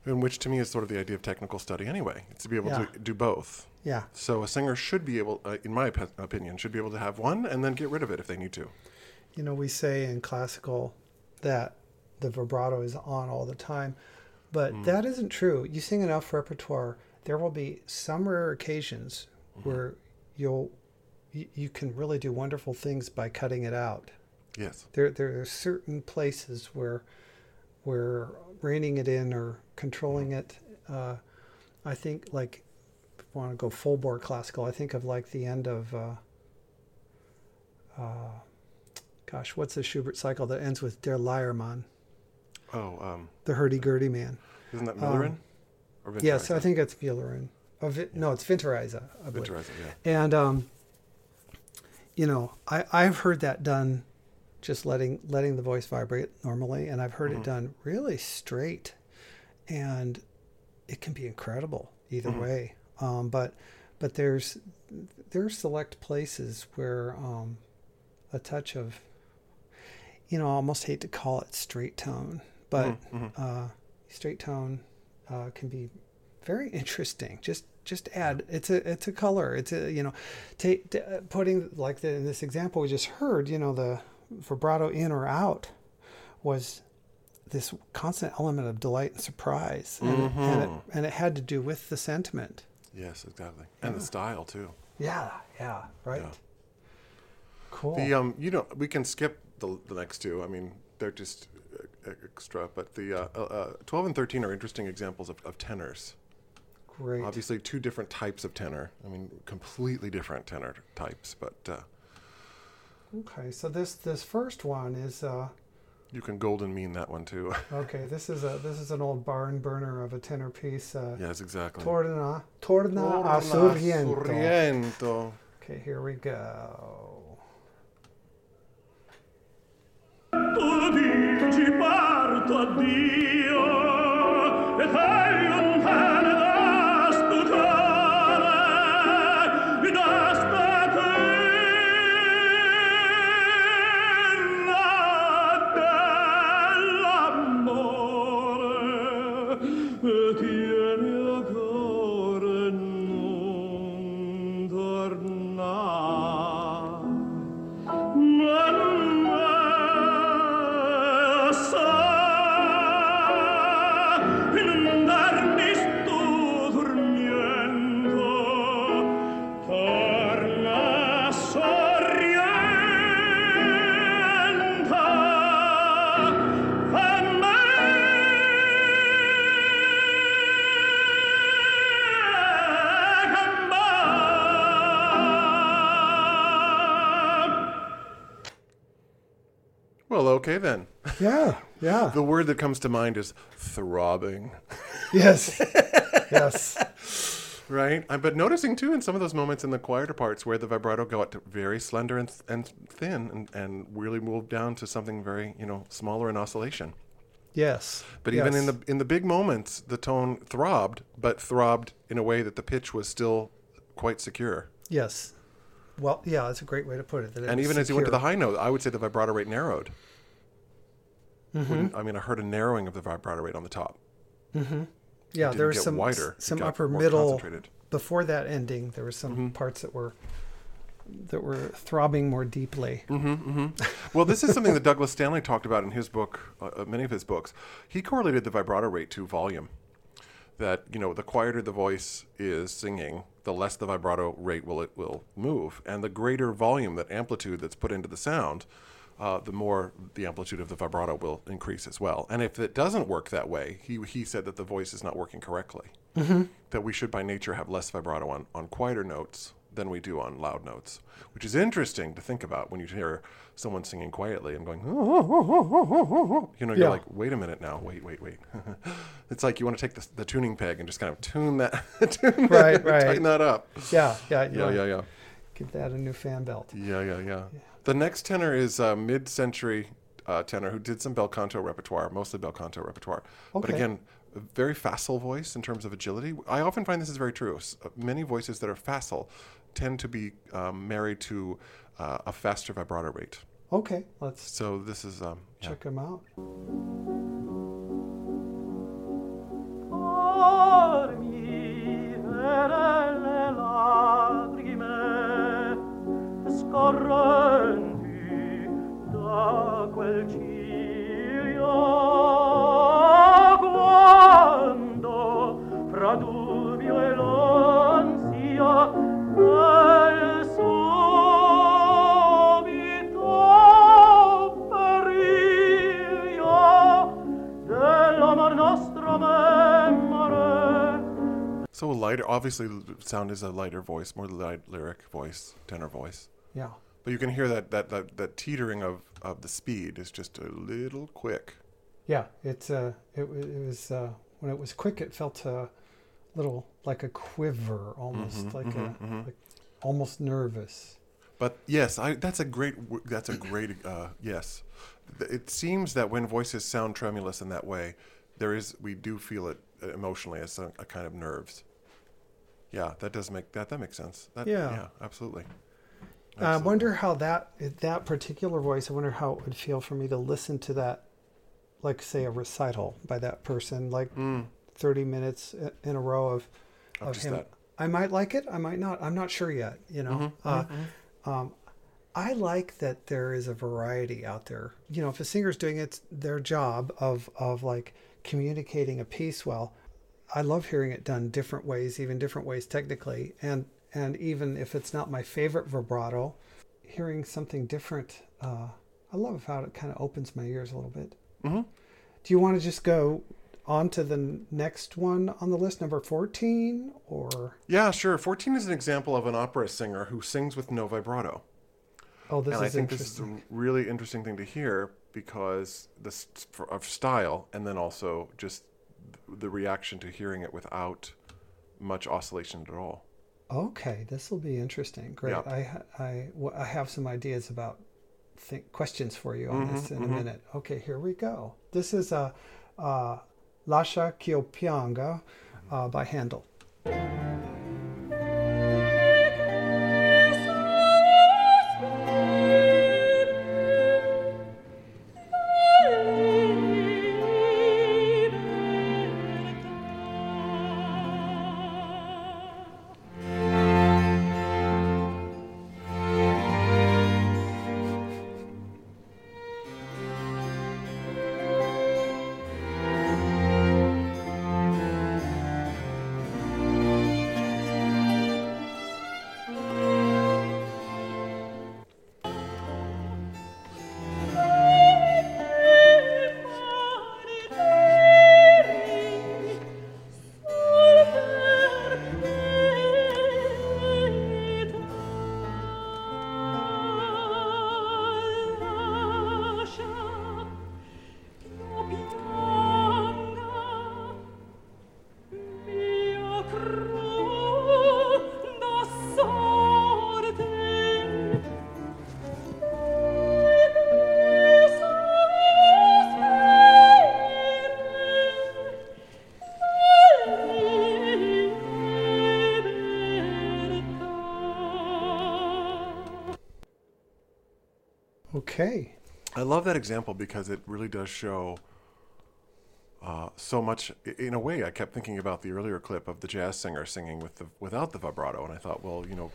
and which to me is sort of the idea of technical study anyway. It's to be able
Yeah.
to do both.
Yeah.
So a singer should be able, uh, in my opi- opinion, should be able to have one and then get rid of it if they need to.
You know, we say in classical that the vibrato is on all the time, but
Mm.
that isn't true. You sing enough repertoire, there will be some rare occasions
Mm-hmm.
where you'll you, you can really do wonderful things by cutting it out.
Yes.
There there are certain places where where reining it in or controlling it. Uh, I think like if you want to go full bore classical. I think of like the end of. Uh, uh, gosh, what's the Schubert cycle that ends with Der Leiermann,
Oh, um,
the hurdy-gurdy man?
isn't that Müllerin? or
Um, Yes, I think it's Wielerin. Oh, vi- no, it's Winterreise. I
yeah.
And um, you know, I I've heard that done, just letting letting the voice vibrate normally, and I've heard it done really straight, and it can be incredible either way. Um, but but there's there's select places where um, a touch of, you know, I almost hate to call it straight tone, but uh, straight tone uh, can be very interesting. Just just add it's a it's a color. It's a you know, take uh, putting like the, in this example we just heard. You know the vibrato in or out was this constant element of delight and surprise, and, and, it, and it had to do with the sentiment.
Yes, exactly. And the style, too.
Yeah, yeah, right.
Yeah.
Cool.
The um, you know, we can skip the, the next two. I mean, they're just uh, extra. But the uh, uh, uh, twelve and thirteen are interesting examples of, of tenors.
Great.
Obviously, two different types of tenor. I mean, completely different tenor types. But uh,
Okay, so this this first one is uh,
you can golden mean that one too.
okay. This is a this is an old barn burner of a tenor piece. Uh,
yes, exactly.
Torna Torna a
Torna
Sorrento.
Sorrento.
Okay, here we go.
Tu dici parto addio tornare
Okay, then.
Yeah, yeah.
The word that comes to mind is throbbing,
yes, yes.
right? Uh, But noticing too in some of those moments in the quieter parts where the vibrato got very slender and, and thin and, and really moved down to something very, you know, smaller in oscillation.
Yes.
But even in the in the big moments, the tone throbbed, but throbbed in a way that the pitch was still quite secure.
yes, well, yeah, that's a great way to put it.
And even as you went to the high note, I would say the vibrato rate narrowed.
Mm-hmm.
I mean, I heard a narrowing of the vibrato rate on the top.
yeah,
didn't
there was some
wider,
some upper middle before that ending. There were some
Mm-hmm.
parts that were that were throbbing more deeply.
Well, this is something that Douglas Stanley talked about in his book, uh, uh, many of his books. He correlated the vibrato rate to volume. That you know, the quieter the voice is singing, the less the vibrato rate will it will move, and the greater volume, that amplitude that's put into the sound, uh, the more the amplitude of the vibrato will increase as well. And if it doesn't work that way, he he said that the voice is not working correctly. That we should by nature have less vibrato on on quieter notes than we do on loud notes, which is interesting to think about when you hear someone singing quietly and going, you know, you're
Yeah.
like, wait a minute now, wait, wait, wait. it's like you want to take the, the tuning peg and just kind of tune that, tune that,
Right, right.
tighten that up.
Yeah, yeah,
Yeah, yeah, yeah,
Give that a new fan belt.
yeah, yeah, yeah. The next tenor is a mid-century uh, tenor who did some bel canto repertoire, mostly bel canto repertoire. But again, a very facile voice in terms of agility. I often find this is very true. Many voices that are facile tend to be um, married to uh, a faster vibrato rate.
Okay, let's
So this is um, yeah.
check them out.
dormire le lacrime da quel ciglio quando fra dubbio e l'ansia del subito periglio dell'amor nostro
So a lighter, obviously, sound is a lighter voice, more light lyric voice, tenor voice.
Yeah,
But you can hear that that that, that teetering of, of the speed is just a little quick.
yeah. It's uh, it, it was uh, when it was quick, it felt a little like a quiver, almost
Mm-hmm,
like a like almost nervous.
But yes, I, that's a great. That's a great. Uh, yes, it seems that when voices sound tremulous in that way, there is we do feel it uh, emotionally as a, a kind of nerves. Yeah, that does make that that makes sense. That,
Yeah.
yeah, absolutely.
I wonder how that that particular voice. I wonder how it would feel for me to listen to that, like say a recital by that person, like thirty minutes in a row of
Of
of him.
that.
I might like it. I might not. I'm not sure yet. You know. uh, Um, I like that there is a variety out there. You know, if a singer's doing it their job of of like communicating a piece well, I love hearing it done different ways, even different ways technically, and and even if it's not my favorite vibrato, hearing something different, uh, I love how it kind of opens my ears a little bit.
Mhm.
Do you want to just go on to the next one on the list, number fourteen, or
Yeah, sure. Fourteen is an example of an opera singer who sings with no vibrato.
oh, this
and I
is
think this is
interesting.
a really interesting thing to hear because this of style, and then also just the reaction to hearing it without much oscillation at all.
Okay, this will be interesting. Great.
Yeah.
I I I have some ideas about think questions for you on
Mm-hmm,
this in a minute. Okay, here we go. This is a uh, uh, Lascia Ch'io uh, by Handel. Okay.
I love that example because it really does show uh, so much. In a way, I kept thinking about the earlier clip of the jazz singer singing with the without the vibrato, and I thought, well, you know,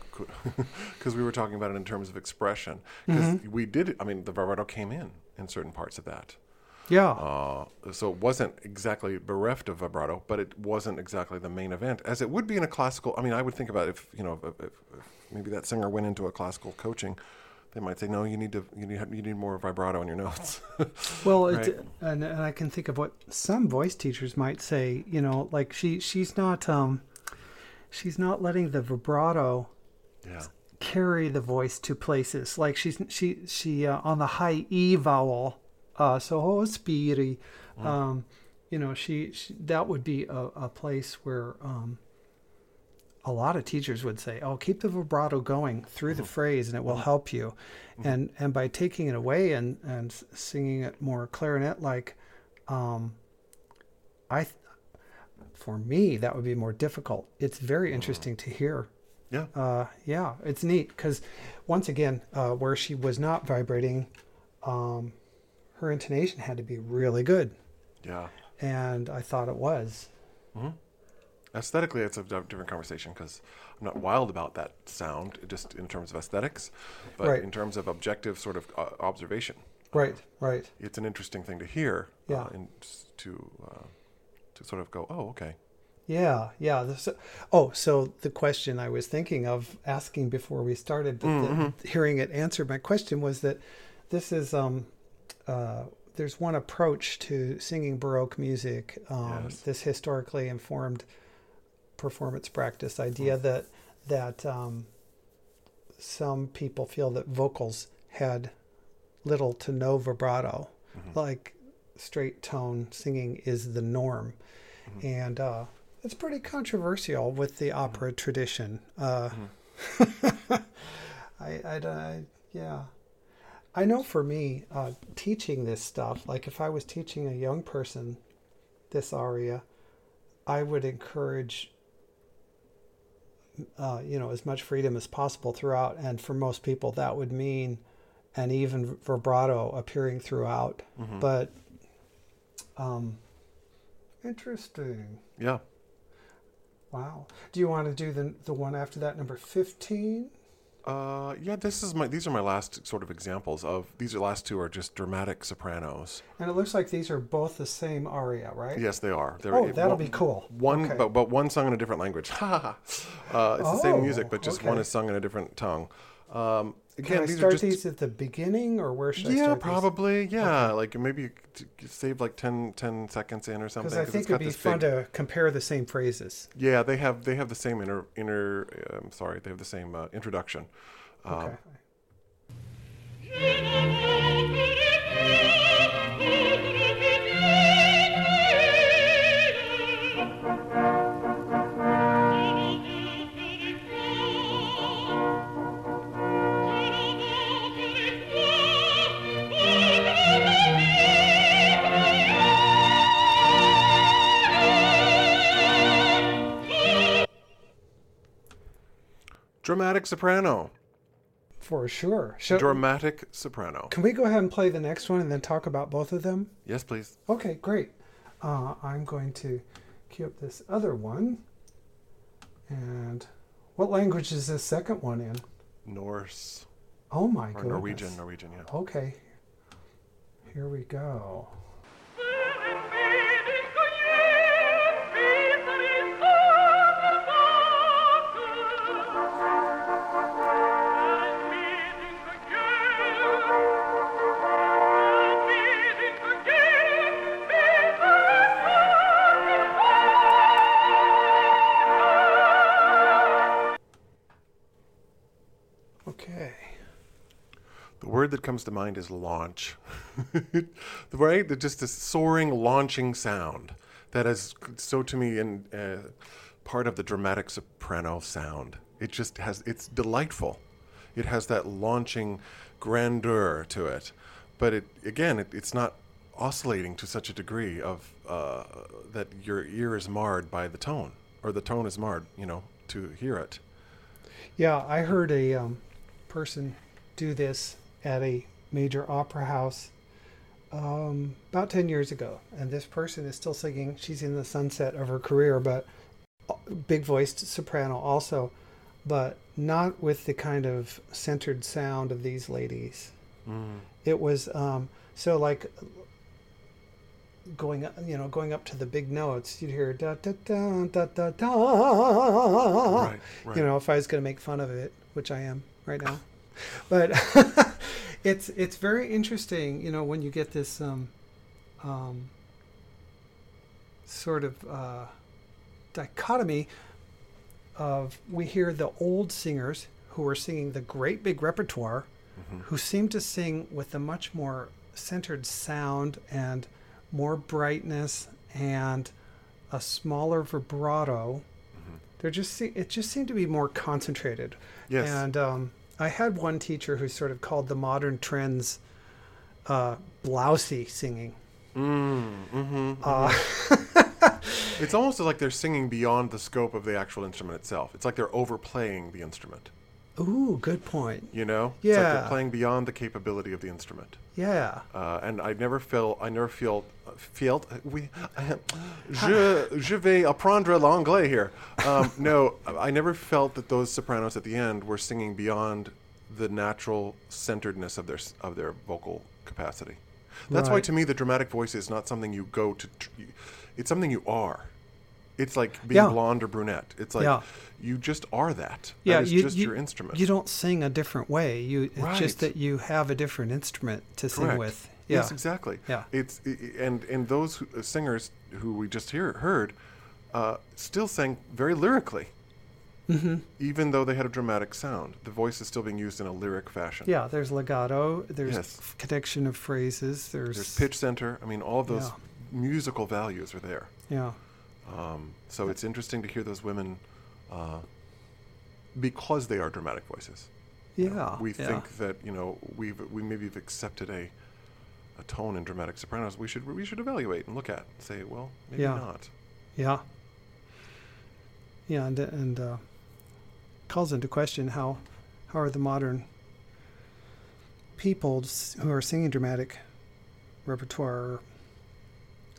because we were talking about it in terms of expression. Because we did, I mean, the vibrato came in in certain parts of that.
Yeah.
Uh, so it wasn't exactly bereft of vibrato, but it wasn't exactly the main event, as it would be in a classical. I mean, I would think about if you know, if, if, if maybe that singer went into a classical coaching, they might say, no, you need to, you need, you need more vibrato in your notes.
Well,
Right.
and, and I can think of what some voice teachers might say. You know, like she she's not um, she's not letting the vibrato
yeah,
carry the voice to places. Like she's she she uh, on the high e vowel, uh, so oh spiri, um, you know she, she that would be a, a place where um, a lot of teachers would say, "Oh, keep the vibrato going through the phrase, and it will help you." And and by taking it away and and singing it more clarinet like, um, I. th- For me, that would be more difficult. It's very interesting to hear
yeah,
uh, yeah, it's neat because once again, uh, where she was not vibrating, um, her intonation had to be really good,
yeah.
and I thought it was.
Aesthetically, it's a different conversation because I'm not wild about that sound, just in terms of aesthetics, but
Right.
in terms of objective sort of uh, observation,
Right, right.
it's an interesting thing to hear.
Yeah.
Uh, and to uh, to sort of go, oh, okay.
Yeah, yeah. This, oh, so the question I was thinking of asking before we started, but the, hearing it answered my question was that this is um, uh, there's one approach to singing Baroque music, um,
Yes.
this historically informed performance practice idea that that um, some people feel that vocals had little to no vibrato, like straight tone singing is the norm, and uh, it's pretty controversial with the opera tradition. Uh, I, I, I, yeah. I know for me, uh, teaching this stuff, like if I was teaching a young person this aria, I would encourage, uh, you know, as much freedom as possible throughout. And for most people, that would mean an even vibrato appearing throughout. But, um, interesting.
Yeah.
Wow. Do you want to do the the one after that, number fifteen?
Uh, yeah, this is my. These are my last sort of examples of. These are last two are just dramatic sopranos.
And it looks like these are both the same aria, right?
Yes, they are. They're,
Oh, that'll
one-
be cool.
One,
Okay.
but but one sung in a different language. Uh, it's the same music,
Oh,
but just one is sung in a different tongue. Um,
Can
again,
I
these
start
are just.
these at the beginning, or where should I
yeah,
start?
probably. Yeah, like maybe you save like 10, 10 seconds in or something.
Because I think it'd be fun
big-
to compare the same phrases.
Yeah, they have they have the same inner inner. I'm sorry, they have the same uh, introduction. Um,
Okay.
Dramatic soprano.
For sure.
Dramatic soprano.
can we go ahead and play the next one and then talk about both of them?
Yes, please.
Okay, great. Uh, I'm going to cue up this other one. And what language is this second one in?
Norse
Oh my goodness.
Norwegian. Norwegian. Yeah.
Okay. Here we go.
Comes to mind is launch. right, the, just this soaring, launching sound that is so to me in uh, part of the dramatic soprano sound. It just has. It's delightful. It has that launching grandeur to it, but it again, it, it's not oscillating to such a degree of uh, that your ear is marred by the tone, or the tone is marred. You know, to hear it.
Yeah, I heard a um, person do this at a major opera house um, about 10 years ago. And this person is still singing. She's in the sunset of her career, but big voiced soprano also, but not with the kind of centered sound of these ladies.
Mm.
It was um, so like going up, you know, going up to the big notes. You'd hear da da da da da da.
Right, right.
You know, if I was going to make fun of it, which I am right now, but it's it's very interesting. You know, when you get this um, um, sort of uh, dichotomy of we hear the old singers who are singing the great big repertoire
Mm-hmm.
who seem to sing with a much more centered sound and more brightness and a smaller vibrato. They're just it just seemed to be more concentrated.
Yes.
And um, I had one teacher who sort of called the modern trends uh, blousy singing.
Mm, hmm
Uh,
It's almost like they're singing beyond the scope of the actual instrument itself. It's like they're overplaying the instrument.
Ooh, good point.
You know? It's like
Yeah.
they're playing beyond the capability of the instrument.
Yeah.
Uh, and I never felt, I never felt, felt, we, je, je vais apprendre l'anglais here. Um, no, I never felt that those sopranos at the end were singing beyond the natural centeredness of their, of their vocal capacity. That's why to me the dramatic voice is not something you go to, tr- it's something you are. It's like being
Yeah.
blonde or brunette. It's like
Yeah.
you just are that.
Yeah,
that is
you,
just
you,
your instrument.
You don't sing a different way. You
right.
it's just that you have a different instrument to sing with. Yeah.
Yes, exactly.
Yeah.
It's and and those who, uh, singers who we just hear heard uh, still sang very lyrically.
Mm-hmm.
Even though they had a dramatic sound, the voice is still being used in a lyric fashion.
Yeah, there's legato, there's
Yes.
f- connection of phrases, there's,
There's pitch center. I mean, all of those musical values are there.
Yeah.
Um, so it's interesting to hear those women uh, because they are dramatic voices.
Yeah.
we
yeah.
think that you know we've we maybe have accepted a a tone in dramatic sopranos we should we should evaluate and look at and say well maybe
Yeah.
not
Yeah. Yeah, and and uh, calls into question how how are the modern people who are singing dramatic repertoire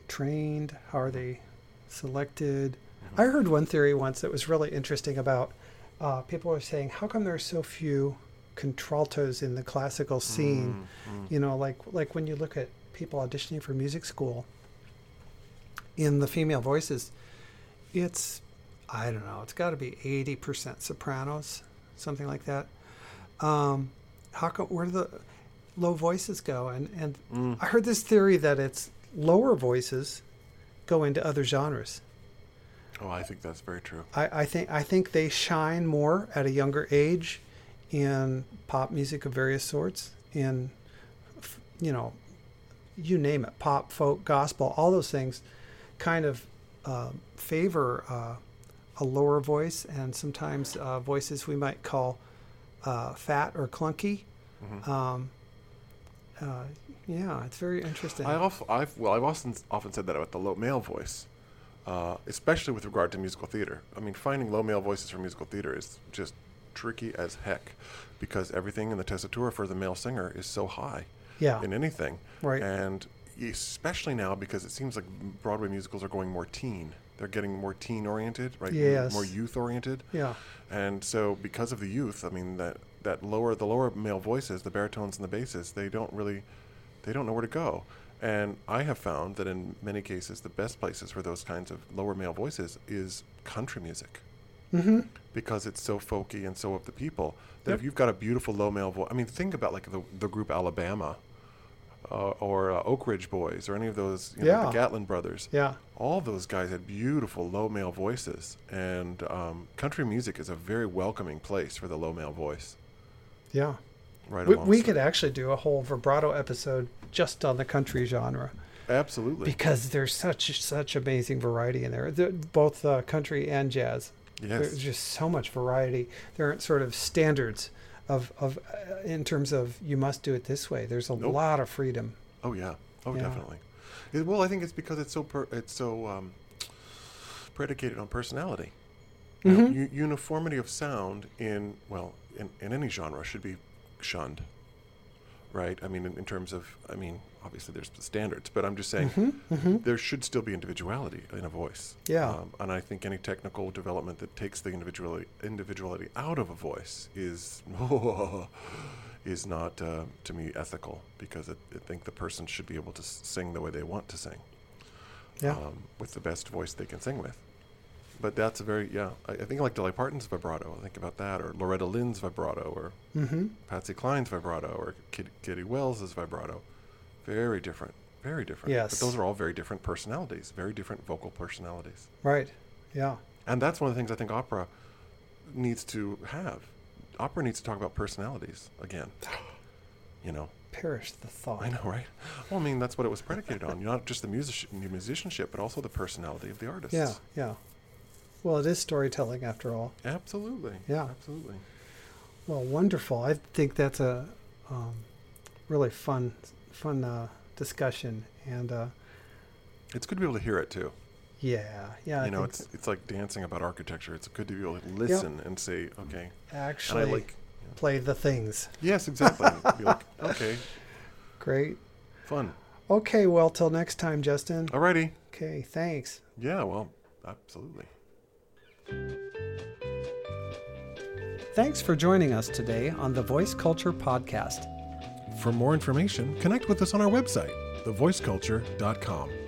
trained? How are they selected? I heard one theory once that was really interesting about uh, people were saying, how come there are so few contraltos in the classical scene? You know, like like when you look at people auditioning for music school in the female voices, it's I don't know, it's got to be eighty percent sopranos, something like that. Um, how come where do the low voices go? And and I heard this theory that it's lower voices go into other genres.
oh i think that's very true
I, I think I think they shine more at a younger age in pop music of various sorts, in you know, you name it, pop, folk, gospel, all those things, kind of uh, favor uh, a lower voice and sometimes uh, voices we might call uh, fat or clunky. Um, uh, yeah, it's very interesting.
i also i've well i've often often said that about the low male voice uh, especially with regard to musical theater i mean finding low male voices for musical theater is just tricky as heck because everything in the tessitura for the male singer is so high
Yeah.
in anything
Right.
and especially now because it seems like broadway musicals are going more teen they're getting more teen oriented right
Yes.
more youth oriented
yeah.
and so because of the youth i mean that that lower the lower male voices the baritones and the basses they don't really they don't know where to go and i have found that in many cases the best places for those kinds of lower male voices is country music
Mm-hmm.
because it's so folky and so of the people that
Yep.
if you've got a beautiful low male voice i mean think about like the, the group alabama uh, or uh, oak ridge boys or any of those you know,
Yeah.
the gatlin brothers
Yeah.
all those guys had beautiful low male voices and um, country music is a very welcoming place for the low male voice
Yeah.
right
We, we could actually do a whole vibrato episode just on the country genre
absolutely
because there's such such amazing variety in there, The- both uh, country and jazz.
yes
There's just so much variety. There aren't sort of standards of of uh, in terms of you must do it this way. There's a
Nope.
lot of freedom.
oh yeah oh
Yeah.
definitely it, well i think it's because it's so per, it's so um, predicated on personality know,
Mhm.
u- uniformity of sound in well in, in any genre should be shunned right? I mean, in, in terms of, I mean, obviously there's the standards, but I'm just saying
Mm-hmm,
there should still be individuality in a voice.
Yeah.
Um, and I think any technical development that takes the individuality individuality out of a voice is is not uh, to me ethical because it, I think the person should be able to sing the way they want to sing
Yeah.
um, with the best voice they can sing with. But that's a very yeah. I, I think I like Dolly Parton's vibrato. I think about that, or Loretta Lynn's vibrato, or
mm-hmm.
Patsy Cline's vibrato, or Kid, Kitty Wells's vibrato. Very different, very different.
Yes.
But those are all very different personalities, very different vocal personalities,
Right. Yeah.
and that's one of the things I think opera needs to have. Opera needs to talk about personalities again. You know,
Perish the thought.
I know, right? Well, I mean, that's what it was predicated on. Not just the music, musicianship, but also the personality of the artists.
Yeah. Yeah. Well, it is storytelling after all.
Absolutely.
Yeah.
Absolutely.
Well, wonderful. I think that's a um, really fun, fun uh, discussion, and uh,
It's good to be able to hear it too.
yeah, yeah. I
you know,
think
it's it's like dancing about architecture. It's good to be able to listen and say, okay.
actually
and I like.
play the things.
Yes, exactly. like, okay,
Great.
fun.
Okay. Well, till next time, Justin.
Alrighty.
Okay. Thanks.
Yeah. Well, absolutely.
Thanks for joining us today on the Voice Culture Podcast.
For more information, connect with us on our website, thevoiceculture.com.